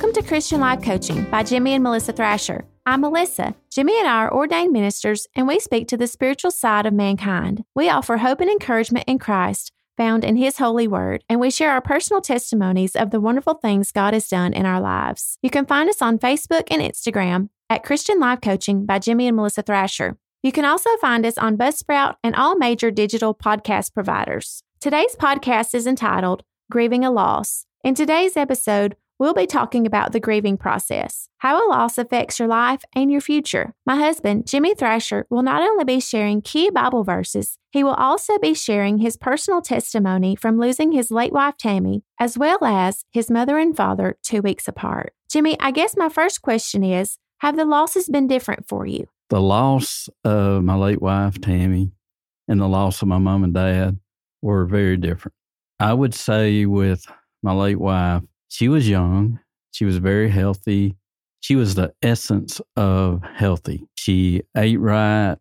Welcome to Christian Life Coaching by Jimmy and Melissa Thrasher. I'm Melissa. Jimmy and I are ordained ministers, and we speak to the spiritual side of mankind. We offer hope and encouragement in Christ found in His holy word, and we share our personal testimonies of the wonderful things God has done in our lives. You can find us on Facebook and Instagram at Christian Life Coaching by Jimmy and Melissa Thrasher. You can also find us on Buzzsprout and all major digital podcast providers. Today's podcast is entitled Grieving a Loss. In today's episode, We'll be talking about the grieving process, how a loss affects your life and your future. My husband, Jimmy Thrasher, will not only be sharing key Bible verses, he will also be sharing his personal testimony from losing his late wife, Tammy, as well as his mother and father two weeks apart. Jimmy, I guess my first question is Have the losses been different for you? The loss of my late wife, Tammy, and the loss of my mom and dad were very different. I would say with my late wife, she was young. She was very healthy. She was the essence of healthy. She ate right.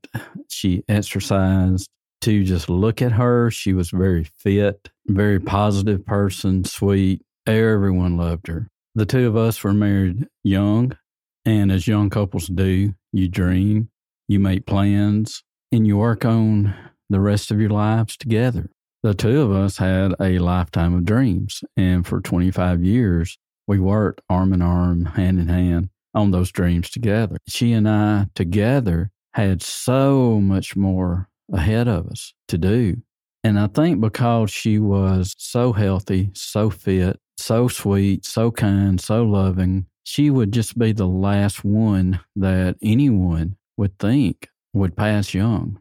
She exercised. To just look at her, she was very fit, very positive person, sweet. Everyone loved her. The two of us were married young, and as young couples do, you dream, you make plans, and you work on the rest of your lives together the two of us had a lifetime of dreams. And for 25 years, we worked arm in arm, hand in hand on those dreams together. She and I together had so much more ahead of us to do. And I think because she was so healthy, so fit, so sweet, so kind, so loving, she would just be the last one that anyone would think would pass young.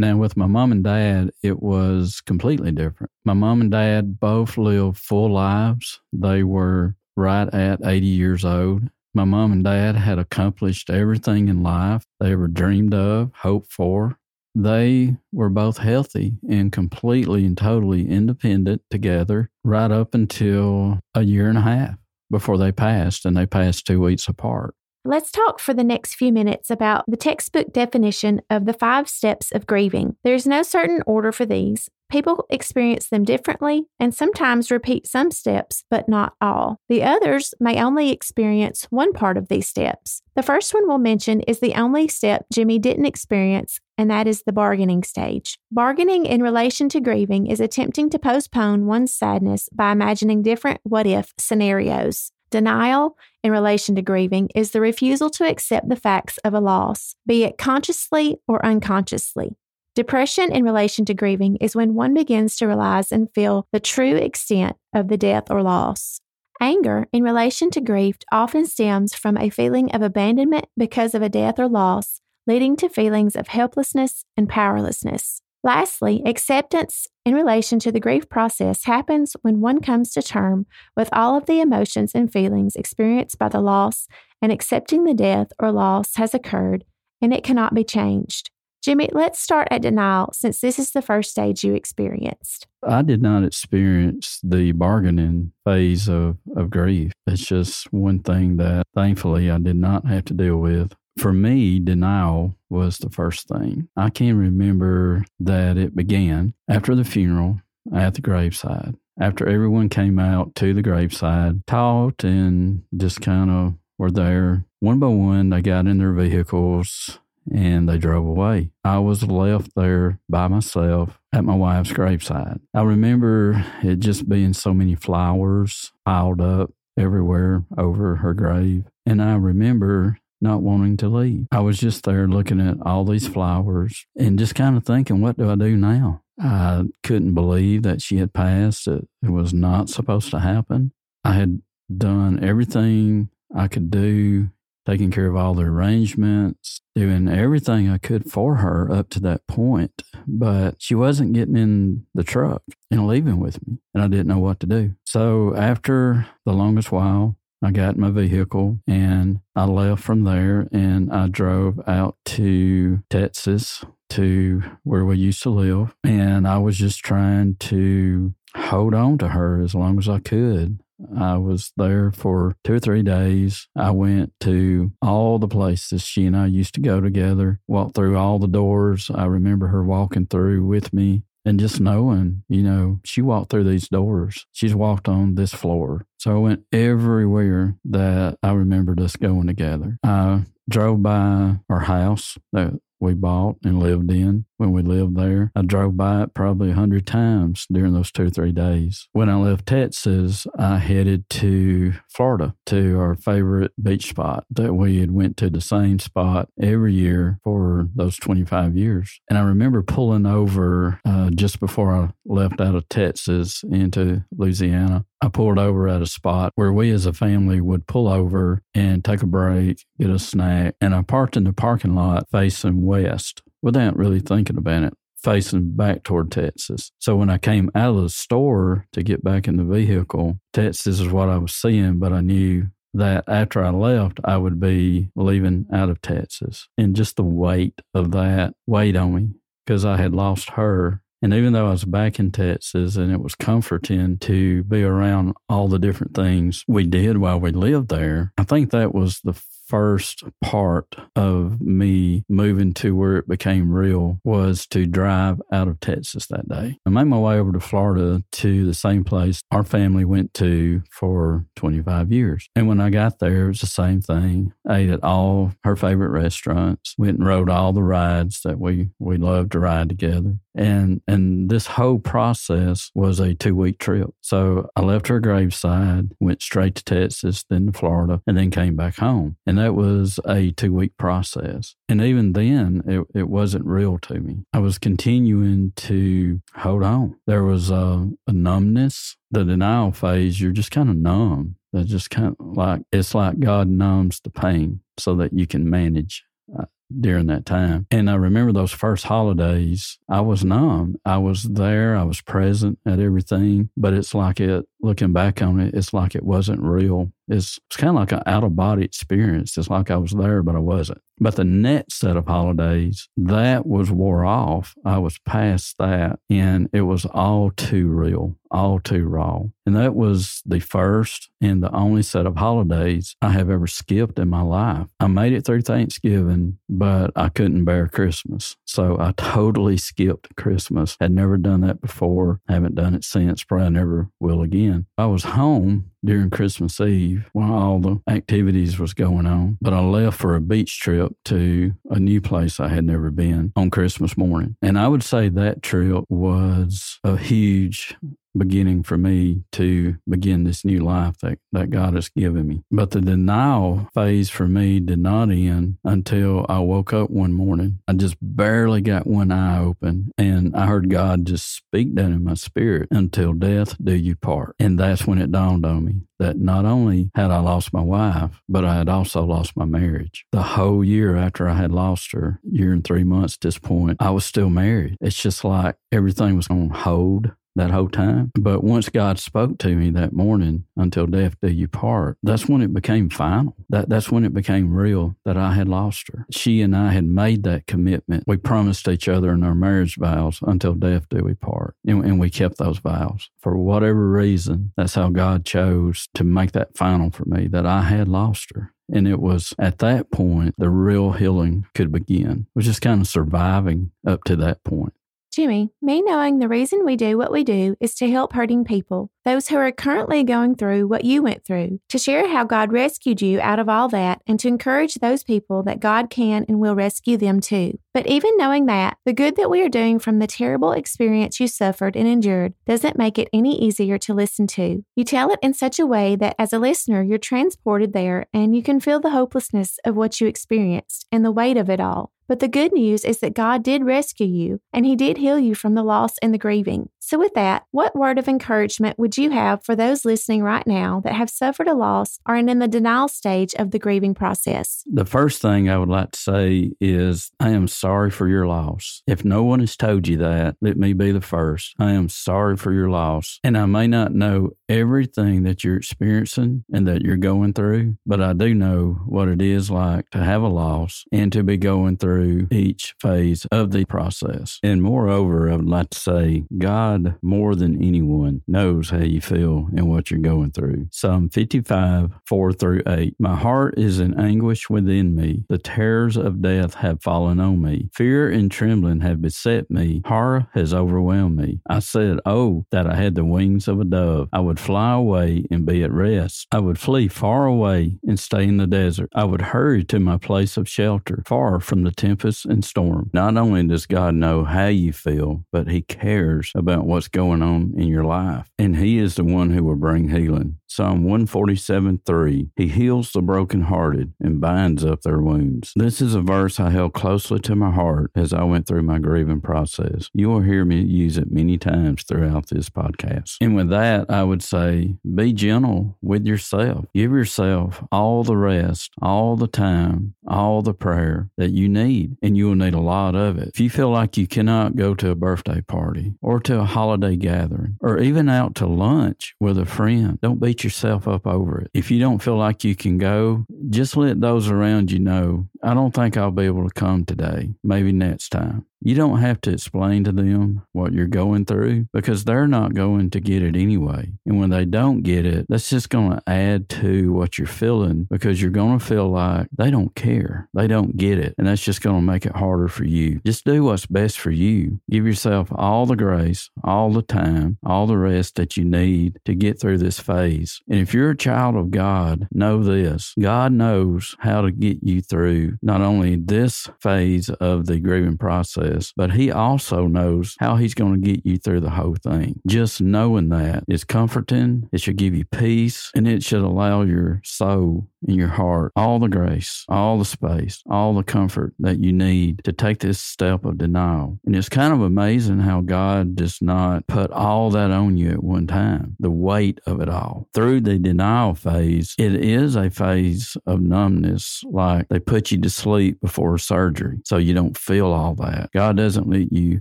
Now, with my mom and dad, it was completely different. My mom and dad both lived full lives. They were right at 80 years old. My mom and dad had accomplished everything in life they ever dreamed of, hoped for. They were both healthy and completely and totally independent together right up until a year and a half before they passed, and they passed two weeks apart. Let's talk for the next few minutes about the textbook definition of the five steps of grieving. There's no certain order for these. People experience them differently and sometimes repeat some steps, but not all. The others may only experience one part of these steps. The first one we'll mention is the only step Jimmy didn't experience, and that is the bargaining stage. Bargaining in relation to grieving is attempting to postpone one's sadness by imagining different what if scenarios. Denial in relation to grieving is the refusal to accept the facts of a loss, be it consciously or unconsciously. Depression in relation to grieving is when one begins to realize and feel the true extent of the death or loss. Anger in relation to grief often stems from a feeling of abandonment because of a death or loss, leading to feelings of helplessness and powerlessness. Lastly, acceptance in relation to the grief process happens when one comes to term with all of the emotions and feelings experienced by the loss and accepting the death or loss has occurred and it cannot be changed. Jimmy, let's start at denial since this is the first stage you experienced. I did not experience the bargaining phase of, of grief. It's just one thing that thankfully I did not have to deal with for me, denial was the first thing. I can remember that it began after the funeral at the graveside. After everyone came out to the graveside, talked, and just kind of were there one by one, they got in their vehicles and they drove away. I was left there by myself at my wife's graveside. I remember it just being so many flowers piled up everywhere over her grave. And I remember not wanting to leave. I was just there looking at all these flowers and just kind of thinking, what do I do now? I couldn't believe that she had passed. It, it was not supposed to happen. I had done everything I could do, taking care of all the arrangements, doing everything I could for her up to that point. But she wasn't getting in the truck and leaving with me, and I didn't know what to do. So after the longest while, I got my vehicle and I left from there and I drove out to Texas to where we used to live. And I was just trying to hold on to her as long as I could. I was there for two or three days. I went to all the places she and I used to go together, walked through all the doors. I remember her walking through with me And just knowing, you know, she walked through these doors, she's walked on this floor. So I went everywhere that I remembered us going together. I drove by our house that we bought and lived in when we lived there. I drove by it probably a hundred times during those two or three days. When I left Texas, I headed to Florida to our favorite beach spot that we had went to the same spot every year for those 25 years. And I remember pulling over uh, just before I left out of Texas into Louisiana. I pulled over at a spot where we as a family would pull over and take a break, get a snack, and I parked in the parking lot facing west without really thinking about it, facing back toward Texas. So when I came out of the store to get back in the vehicle, Texas is what I was seeing, but I knew that after I left, I would be leaving out of Texas. And just the weight of that weighed on me because I had lost her. And even though I was back in Texas and it was comforting to be around all the different things we did while we lived there, I think that was the first part of me moving to where it became real was to drive out of Texas that day. I made my way over to Florida to the same place our family went to for 25 years. And when I got there, it was the same thing. Ate at all her favorite restaurants, went and rode all the rides that we, we loved to ride together. And and this whole process was a two week trip. So I left her graveside, went straight to Texas, then to Florida, and then came back home. And that was a two week process. And even then, it, it wasn't real to me. I was continuing to hold on. There was a, a numbness, the denial phase, you're just kind of numb. That just kind of like, it's like God numbs the pain so that you can manage uh, during that time. And I remember those first holidays, I was numb. I was there, I was present at everything, but it's like it, looking back on it, it's like it wasn't real. It's, it's kind of like an out of body experience. It's like I was there, but I wasn't. But the next set of holidays, that was wore off. I was past that, and it was all too real, all too raw. And that was the first and the only set of holidays I have ever skipped in my life. I made it through Thanksgiving, but I couldn't bear Christmas. So I totally skipped Christmas. Had never done that before. Haven't done it since. Probably never will again. I was home during Christmas Eve while all the activities was going on, but I left for a beach trip to a new place I had never been on Christmas morning. And I would say that trip was a huge beginning for me to begin this new life that, that God has given me. But the denial phase for me did not end until I woke up one morning. I just barely got one eye open and I heard God just speak that in my spirit until death do you part. And that's when it dawned on me that not only had I lost my wife, but I had also lost my marriage. The whole year after I had lost her, year and three months at this point, I was still married. It's just like everything was on hold that whole time. But once God spoke to me that morning, until death do you part, that's when it became final. That that's when it became real that I had lost her. She and I had made that commitment. We promised each other in our marriage vows until death do we part. And, and we kept those vows. For whatever reason, that's how God chose to make that final for me that I had lost her. And it was at that point the real healing could begin, was just kind of surviving up to that point. Jimmy, me knowing the reason we do what we do is to help hurting people, those who are currently going through what you went through, to share how God rescued you out of all that, and to encourage those people that God can and will rescue them too. But even knowing that, the good that we are doing from the terrible experience you suffered and endured doesn't make it any easier to listen to. You tell it in such a way that as a listener, you're transported there and you can feel the hopelessness of what you experienced and the weight of it all. But the good news is that God did rescue you and He did heal you from the loss and the grieving. So, with that, what word of encouragement would you have for those listening right now that have suffered a loss or are in the denial stage of the grieving process? The first thing I would like to say is I am sorry for your loss. If no one has told you that, let me be the first. I am sorry for your loss. And I may not know everything that you're experiencing and that you're going through, but I do know what it is like to have a loss and to be going through each phase of the process. And moreover, I would like to say, God, more than anyone, knows how you feel and what you're going through. Psalm 55, 4 through 8. My heart is in anguish within me. The terrors of death have fallen on me. Fear and trembling have beset me. Horror has overwhelmed me. I said, Oh, that I had the wings of a dove. I would fly away and be at rest. I would flee far away and stay in the desert. I would hurry to my place of shelter, far from the tempest and storm. Not only does God know how you feel, but He cares about what's going on in your life. And He is the one who will bring healing. Psalm 147 3 He heals the brokenhearted and binds up their wounds. This is a verse I held closely to my heart as I went through my grieving process. You will hear me use it many times throughout this podcast. And with that, I would say be gentle with yourself. Give yourself all the rest, all the time, all the prayer that you need, and you will need a lot of it. If you feel like you cannot go to a birthday party or to a holiday gathering or even out to lunch with a friend, don't yourself up over it. If you don't feel like you can go, just let those around you know, I don't think I'll be able to come today. Maybe next time. You don't have to explain to them what you're going through because they're not going to get it anyway. And when they don't get it, that's just going to add to what you're feeling because you're going to feel like they don't care. They don't get it. And that's just going to make it harder for you. Just do what's best for you. Give yourself all the grace, all the time, all the rest that you need to get through this phase. And if you're a child of God, know this God knows how to get you through not only this phase of the grieving process but He also knows how He's going to get you through the whole thing. Just knowing that is comforting, it should give you peace, and it should allow your soul and your heart all the grace, all the space, all the comfort that you need to take this step of denial. And it's kind of amazing how God does not put all that on you at one time, the weight of it all. Through the denial phase, it is a phase of numbness, like they put you to sleep before surgery so you don't feel all that. God doesn't let you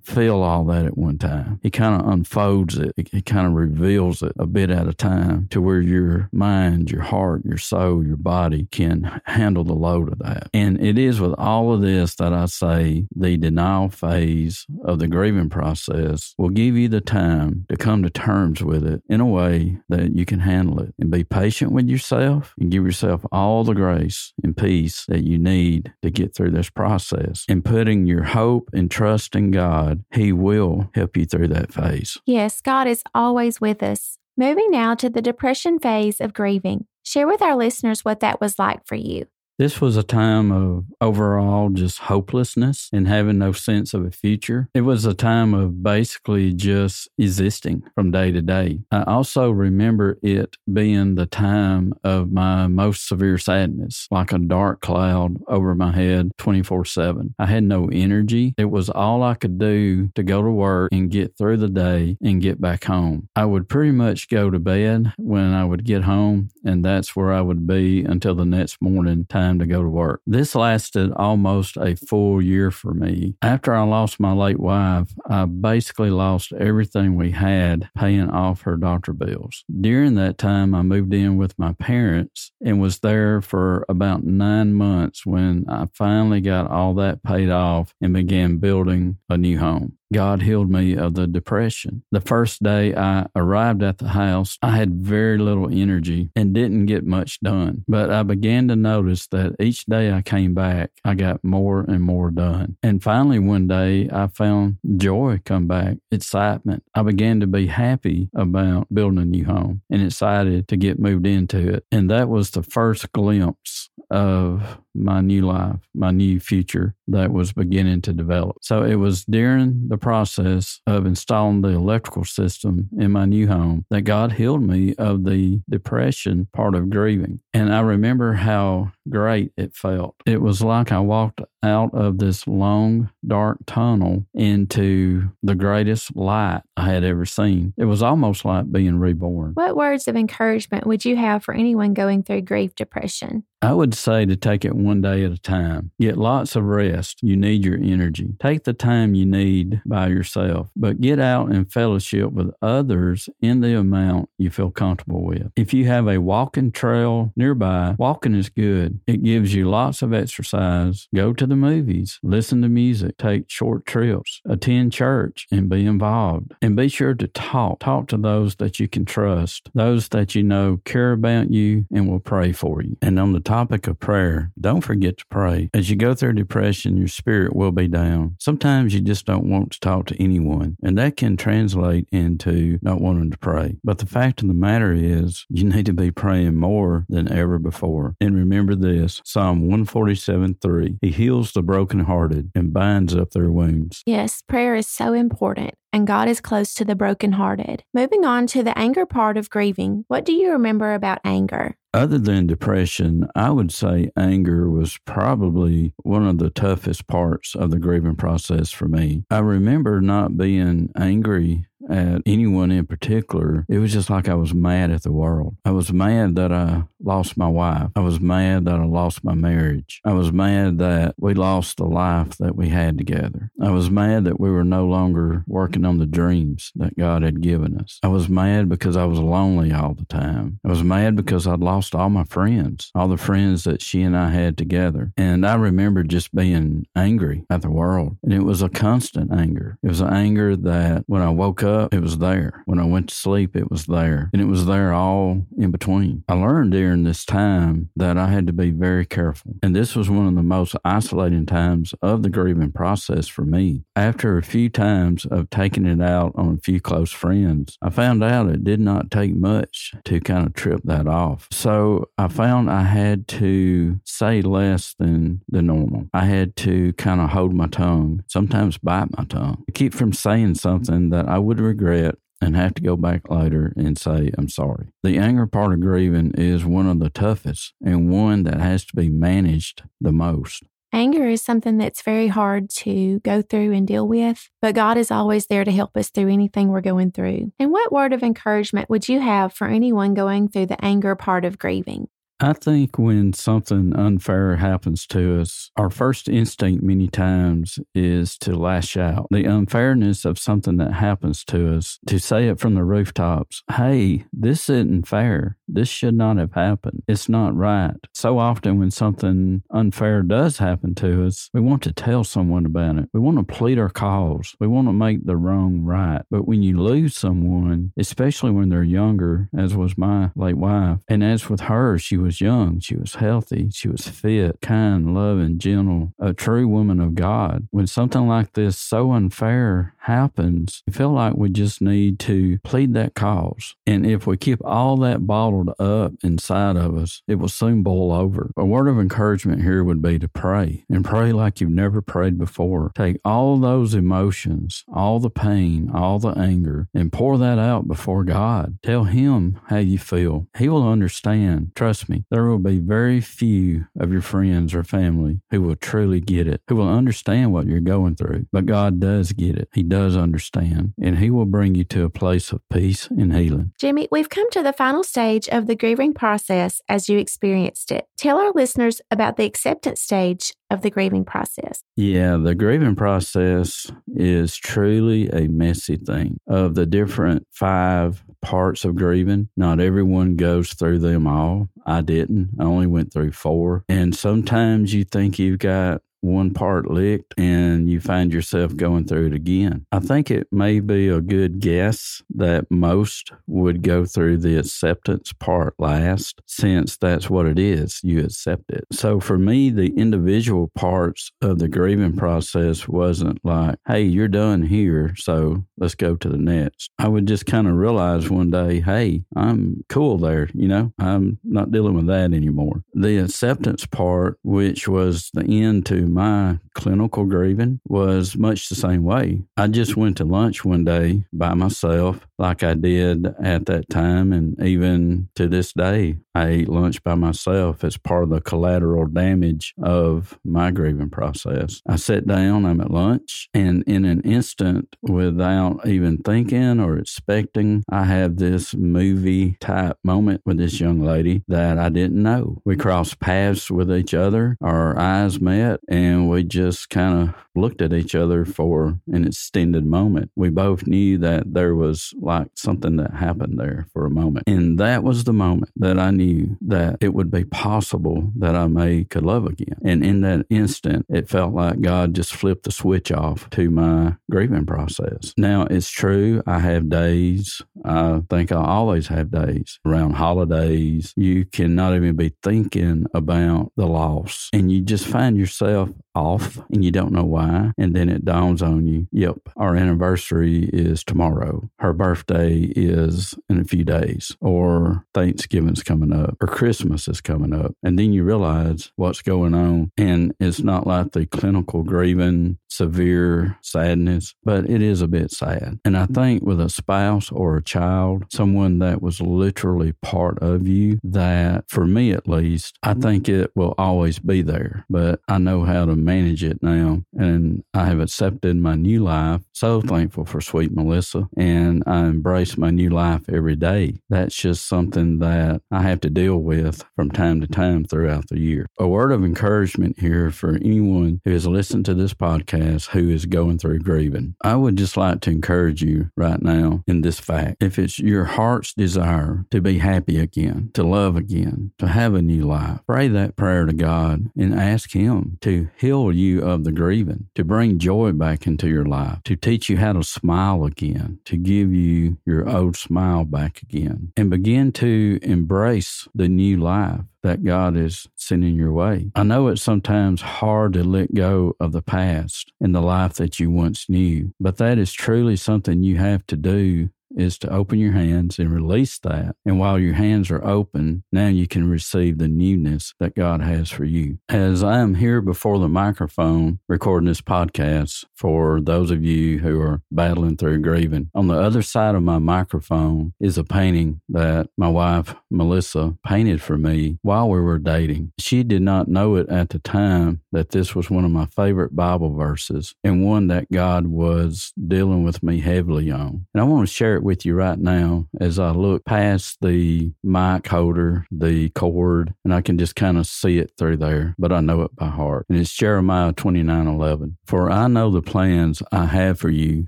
feel all that at one time. He kind of unfolds it, he kind of reveals it a bit at a time to where your mind, your heart, your soul, your body can handle the load of that. And it is with all of this that I say the denial phase of the grieving process will give you the time to come to terms with it in a way that you can handle it and be patient with yourself and give yourself all the grace and peace that you need to get through this process. And putting your hope and trust in God, He will help you through that phase. Yes, God is always with us. Moving now to the depression phase of grieving. Share with our listeners what that was like for you. This was a time of overall just hopelessness and having no sense of a future. It was a time of basically just existing from day to day. I also remember it being the time of my most severe sadness, like a dark cloud over my head 24 7. I had no energy. It was all I could do to go to work and get through the day and get back home. I would pretty much go to bed when I would get home, and that's where I would be until the next morning time time to go to work. This lasted almost a full year for me. After I lost my late wife, I basically lost everything we had paying off her doctor bills. During that time, I moved in with my parents and was there for about nine months when I finally got all that paid off and began building a new home. God healed me of the depression. The first day I arrived at the house, I had very little energy and didn't get much done. But I began to notice that each day I came back, I got more and more done. And finally, one day, I found joy come back, excitement. I began to be happy about building a new home and excited to get moved into it. And that was the first glimpse of my new life, my new future that was beginning to develop. So it was during the process of installing the electrical system in my new home that God healed me of the depression part of grieving. And I remember how great it felt. It was like I walked out of this long, dark tunnel into the greatest light I had ever seen. It was almost like being reborn. What words of encouragement would you have for anyone going through grief depression? I would say to take it one day at a time. Get lots of rest. You need your energy. Take the time you need by yourself, but get out and fellowship with others in the amount you feel comfortable with. If you have a walking trail nearby, walking is good. It gives you lots of exercise. Go to the movies, listen to music, take short trips, attend church, and be involved. And be sure to talk. Talk to those that you can trust, those that you know care about you and will pray for you. And on the topic of prayer, don't forget to pray. As you go through depression, your spirit will be down. Sometimes you just don't want to talk to anyone, and that can translate into not wanting to pray. But the fact of the matter is, you need to be praying more than ever before. And remember this Psalm 147 3 He heals the brokenhearted and binds up their wounds. Yes, prayer is so important and God is close to the brokenhearted. Moving on to the anger part of grieving, what do you remember about anger? Other than depression, I would say anger was probably one of the toughest parts of the grieving process for me. I remember not being angry at anyone in particular. It was just like I was mad at the world. I was mad that I lost my wife. I was mad that I lost my marriage. I was mad that we lost the life that we had together. I was mad that we were no longer working on the dreams that God had given us. I was mad because I was lonely all the time. I was mad because I'd lost all my friends, all the friends that she and I had together. And I remember just being angry at the world. And it was a constant anger. It was an anger that when I woke up, it was there. When I went to sleep, it was there. And it was there all in between. I learned during this time that I had to be very careful. And this was one of the most isolating times of the grieving process for me. After a few times of taking it out on a few close friends, I found out it did not take much to kind of trip that off. So I found I had to say less than the normal. I had to kind of hold my tongue, sometimes bite my tongue, to keep from saying something that I would regret and have to go back later and say, I'm sorry. The anger part of grieving is one of the toughest and one that has to be managed the most. Anger is something that's very hard to go through and deal with, but God is always there to help us through anything we're going through. And what word of encouragement would you have for anyone going through the anger part of grieving? I think when something unfair happens to us, our first instinct many times is to lash out. The unfairness of something that happens to us, to say it from the rooftops, hey, this isn't fair. This should not have happened. It's not right. So often when something unfair does happen to us, we want to tell someone about it. We want to plead our cause. We want to make the wrong right. But when you lose someone, especially when they're younger, as was my late wife, and as with her, she was was young. She was healthy. She was fit, kind, loving, gentle, a true woman of God. When something like this so unfair happens, we feel like we just need to plead that cause. And if we keep all that bottled up inside of us, it will soon boil over. A word of encouragement here would be to pray and pray like you've never prayed before. Take all those emotions, all the pain, all the anger, and pour that out before God. Tell Him how you feel. He will understand. Trust me, there will be very few of your friends or family who will truly get it, who will understand what you're going through. But God does get it. He does understand, and He will bring you to a place of peace and healing. Jimmy, we've come to the final stage of the grieving process as you experienced it. Tell our listeners about the acceptance stage of the grieving process. Yeah, the grieving process is truly a messy thing. Of the different five parts of grieving, not everyone goes through them all. I didn't. I only went through four. And sometimes you think you've got one part licked and you find yourself going through it again. I think it may be a good guess that most would go through the acceptance part last, since that's what it is. You accept it. So for me, the individual parts of the grieving process wasn't like, hey, you're done here, so let's go to the next. I would just kind of realize one day, hey, I'm cool there, you know, I'm not dealing with that anymore. The acceptance part, which was the end to my clinical grieving was much the same way. I just went to lunch one day by myself, like I did at that time. And even to this day, I eat lunch by myself as part of the collateral damage of my grieving process. I sat down, I'm at lunch, and in an instant, without even thinking or expecting, I have this movie type moment with this young lady that I didn't know. We crossed paths with each other, our eyes met, and And we just kind of looked at each other for an extended moment. We both knew that there was like something that happened there for a moment. And that was the moment that I knew that it would be possible that I may could love again. And in that instant, it felt like God just flipped the switch off to my grieving process. Now, it's true, I have days. I think I always have days around holidays. You cannot even be thinking about the loss, and you just find yourself off and you don't know why. And then it dawns on you, yep, our anniversary is tomorrow. Her birthday is in a few days, or Thanksgiving's coming up, or Christmas is coming up. And then you realize what's going on. And it's not like the clinical grieving, severe sadness, but it is a bit sad. And I think with a spouse or a child, someone that was literally part of you, that for me at least, I think it will always be there. But I know how to manage it now. And I have accepted my new life. So thankful for sweet Melissa. And I embrace my new life every day. That's just something that I have to deal with from time to time throughout the year. A word of encouragement here for anyone who has listened to this podcast who is going through grieving. I would just like to encourage you right now in this fact. If it's your heart's desire to be happy again, to love again, to have a new life, pray that prayer to God and ask Him to heal you of the grieving, to bring joy back into your life, to teach you how to smile again, to give you your old smile back again, and begin to embrace the new life that God is sending your way. I know it's sometimes hard to let go of the past and the life that you once knew, but that is truly something you have to do is to open your hands and release that. And while your hands are open, now you can receive the newness that God has for you. As I am here before the microphone recording this podcast for those of you who are battling through grieving, on the other side of my microphone is a painting that my wife, Melissa, painted for me while we were dating. She did not know it at the time that this was one of my favorite Bible verses and one that God was dealing with me heavily on. And I want to share it with you right now as I look past the mic holder, the cord, and I can just kind of see it through there, but I know it by heart. And it's Jeremiah 29 11. For I know the plans I have for you,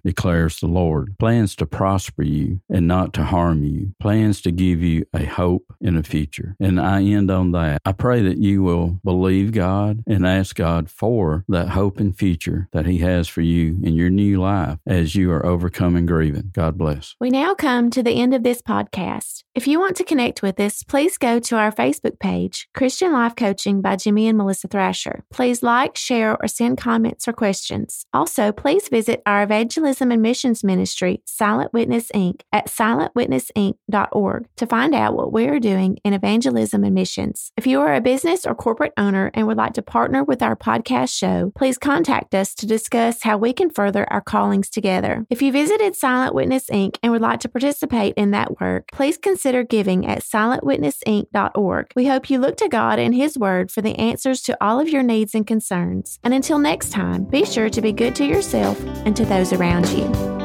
declares the Lord plans to prosper you and not to harm you, plans to give you a hope in a future. And I end on that. I pray that you will believe God and ask God for that hope and future that He has for you in your new life as you are overcoming grieving. God bless. We now come to the end of this podcast. If you want to connect with us, please go to our Facebook page, Christian Life Coaching by Jimmy and Melissa Thrasher. Please like, share, or send comments or questions. Also, please visit our evangelism and missions ministry, Silent Witness Inc., at silentwitnessinc.org to find out what we are doing in evangelism and missions. If you are a business or corporate owner and would like to partner with our podcast show, please contact us to discuss how we can further our callings together. If you visited Silent Witness Inc. and would like to participate in that work, please consider giving at silentwitnessinc.org. We hope you look to God and His Word for the answers to all of your needs and concerns. And until next time, be sure to be good to yourself and to those around you.